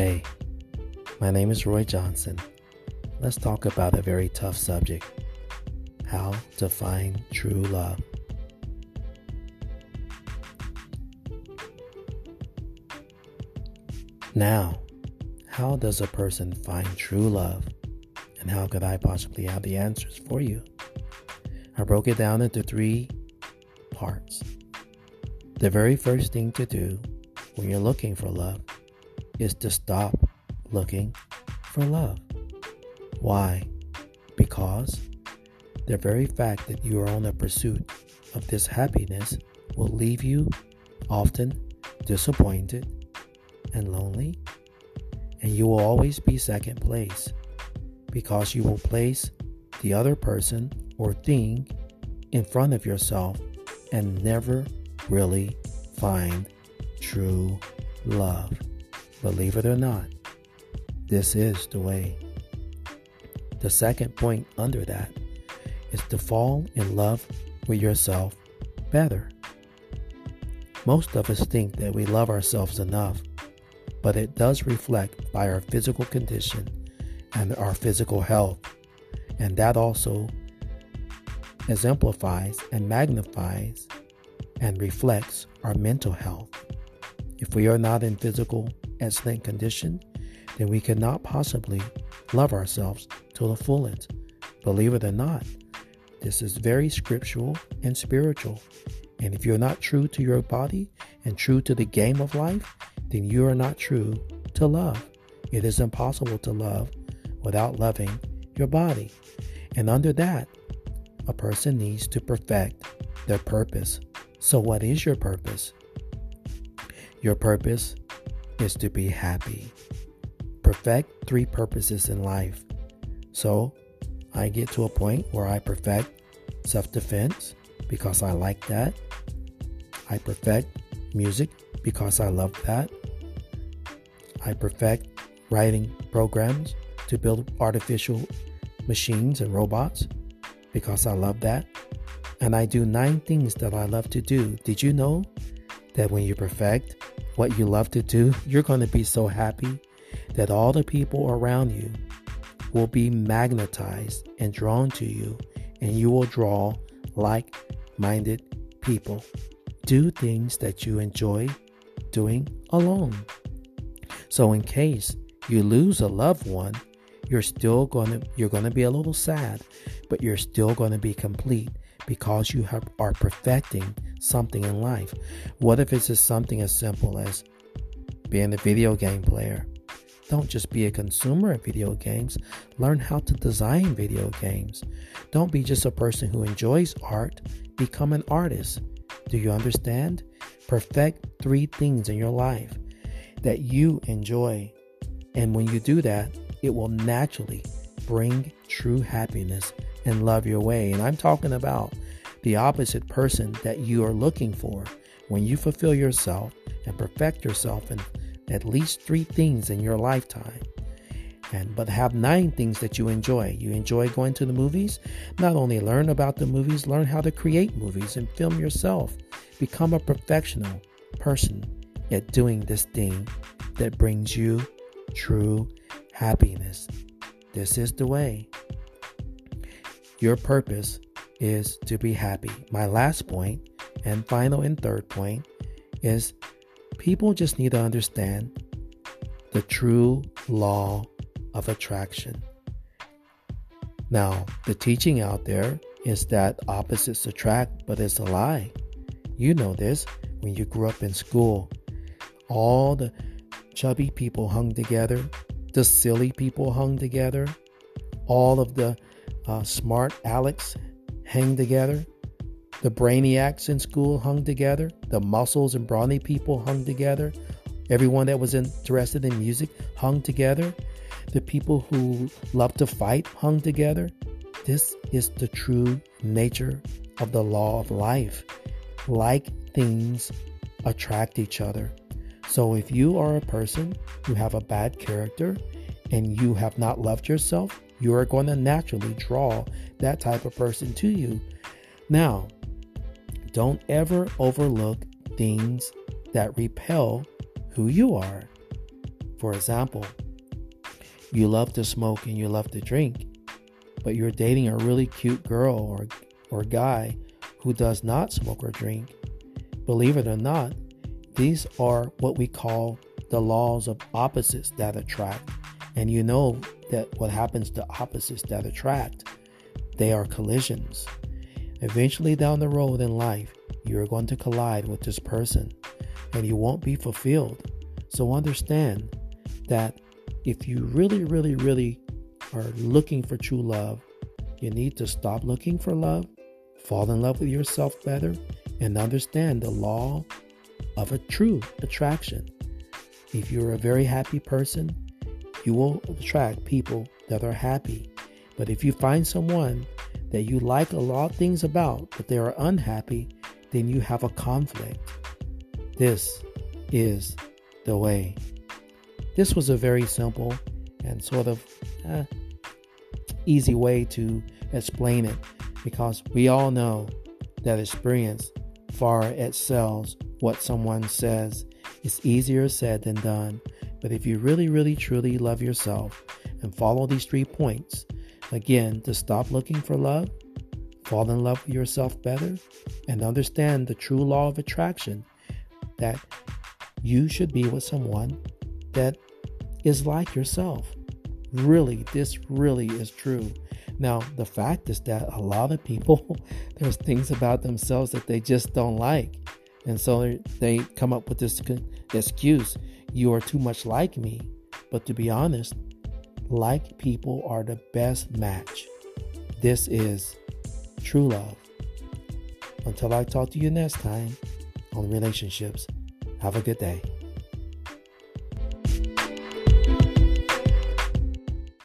Hey, my name is Roy Johnson. Let's talk about a very tough subject how to find true love. Now, how does a person find true love? And how could I possibly have the answers for you? I broke it down into three parts. The very first thing to do when you're looking for love is to stop looking for love. Why? Because the very fact that you are on the pursuit of this happiness will leave you often disappointed and lonely, and you will always be second place because you will place the other person or thing in front of yourself and never really find true love. Believe it or not, this is the way. The second point under that is to fall in love with yourself better. Most of us think that we love ourselves enough, but it does reflect by our physical condition and our physical health. And that also exemplifies and magnifies and reflects our mental health. If we are not in physical excellent condition, then we cannot possibly love ourselves to the fullest. Believe it or not, this is very scriptural and spiritual. And if you're not true to your body and true to the game of life, then you are not true to love. It is impossible to love without loving your body. And under that, a person needs to perfect their purpose. So, what is your purpose? Your purpose is to be happy. Perfect three purposes in life. So, I get to a point where I perfect self defense because I like that. I perfect music because I love that. I perfect writing programs to build artificial machines and robots because I love that. And I do nine things that I love to do. Did you know that when you perfect what you love to do, you're going to be so happy that all the people around you will be magnetized and drawn to you, and you will draw like minded people. Do things that you enjoy doing alone. So, in case you lose a loved one, you're still going to you're going to be a little sad, but you're still going to be complete because you have, are perfecting something in life. What if it's just something as simple as being a video game player? Don't just be a consumer of video games. Learn how to design video games. Don't be just a person who enjoys art. Become an artist. Do you understand? Perfect three things in your life that you enjoy. And when you do that, it will naturally bring true happiness and love your way. And I'm talking about the opposite person that you are looking for. When you fulfill yourself and perfect yourself in at least three things in your lifetime, and but have nine things that you enjoy. You enjoy going to the movies? Not only learn about the movies, learn how to create movies and film yourself. Become a professional person at doing this thing that brings you true happiness. This is the way. Your purpose is to be happy. My last point, and final and third point, is people just need to understand the true law of attraction. Now, the teaching out there is that opposites attract, but it's a lie. You know this when you grew up in school. All the chubby people hung together, the silly people hung together, all of the uh, smart Alex hang together, the brainiacs in school hung together, the muscles and brawny people hung together, everyone that was interested in music hung together, the people who love to fight hung together. This is the true nature of the law of life. Like things attract each other. So if you are a person who have a bad character and you have not loved yourself, you are going to naturally draw that type of person to you. Now, don't ever overlook things that repel who you are. For example, you love to smoke and you love to drink, but you're dating a really cute girl or, or guy who does not smoke or drink. Believe it or not, these are what we call the laws of opposites that attract. And you know that what happens to opposites that attract, they are collisions. Eventually, down the road in life, you're going to collide with this person and you won't be fulfilled. So, understand that if you really, really, really are looking for true love, you need to stop looking for love, fall in love with yourself better, and understand the law of a true attraction. If you're a very happy person, you will attract people that are happy. But if you find someone that you like a lot of things about, but they are unhappy, then you have a conflict. This is the way. This was a very simple and sort of uh, easy way to explain it because we all know that experience far excels what someone says. It's easier said than done. But if you really, really, truly love yourself and follow these three points, again, to stop looking for love, fall in love with yourself better, and understand the true law of attraction that you should be with someone that is like yourself. Really, this really is true. Now, the fact is that a lot of people, there's things about themselves that they just don't like. And so they come up with this excuse you are too much like me. But to be honest, like people are the best match. This is true love. Until I talk to you next time on relationships, have a good day.